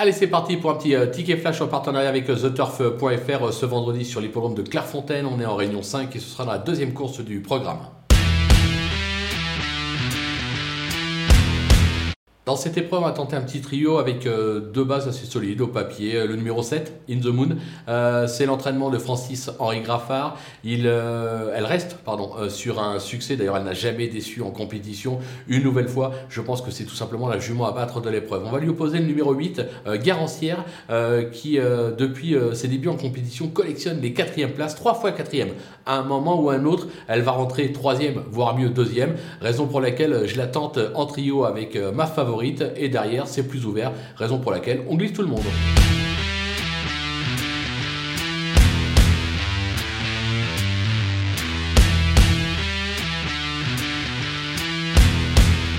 Allez, c'est parti pour un petit euh, ticket flash en partenariat avec euh, TheTurf.fr euh, ce vendredi sur l'hippodrome de Clairefontaine. On est en réunion 5 et ce sera la deuxième course du programme. Dans cette épreuve, on va tenter un petit trio avec euh, deux bases assez solides au papier. Euh, le numéro 7, In the Moon, euh, c'est l'entraînement de Francis Henri Graffard. Elle reste pardon, sur un succès. D'ailleurs, elle n'a jamais déçu en compétition. Une nouvelle fois, je pense que c'est tout simplement la jument à battre de l'épreuve. On va lui opposer le numéro 8, Garancière, qui, depuis ses débuts en compétition, collectionne les quatrièmes places, trois fois quatrième. À un moment ou à un autre, elle va rentrer troisième, voire mieux deuxième. Raison pour laquelle je la tente en trio avec ma et derrière c'est plus ouvert, raison pour laquelle on glisse tout le monde.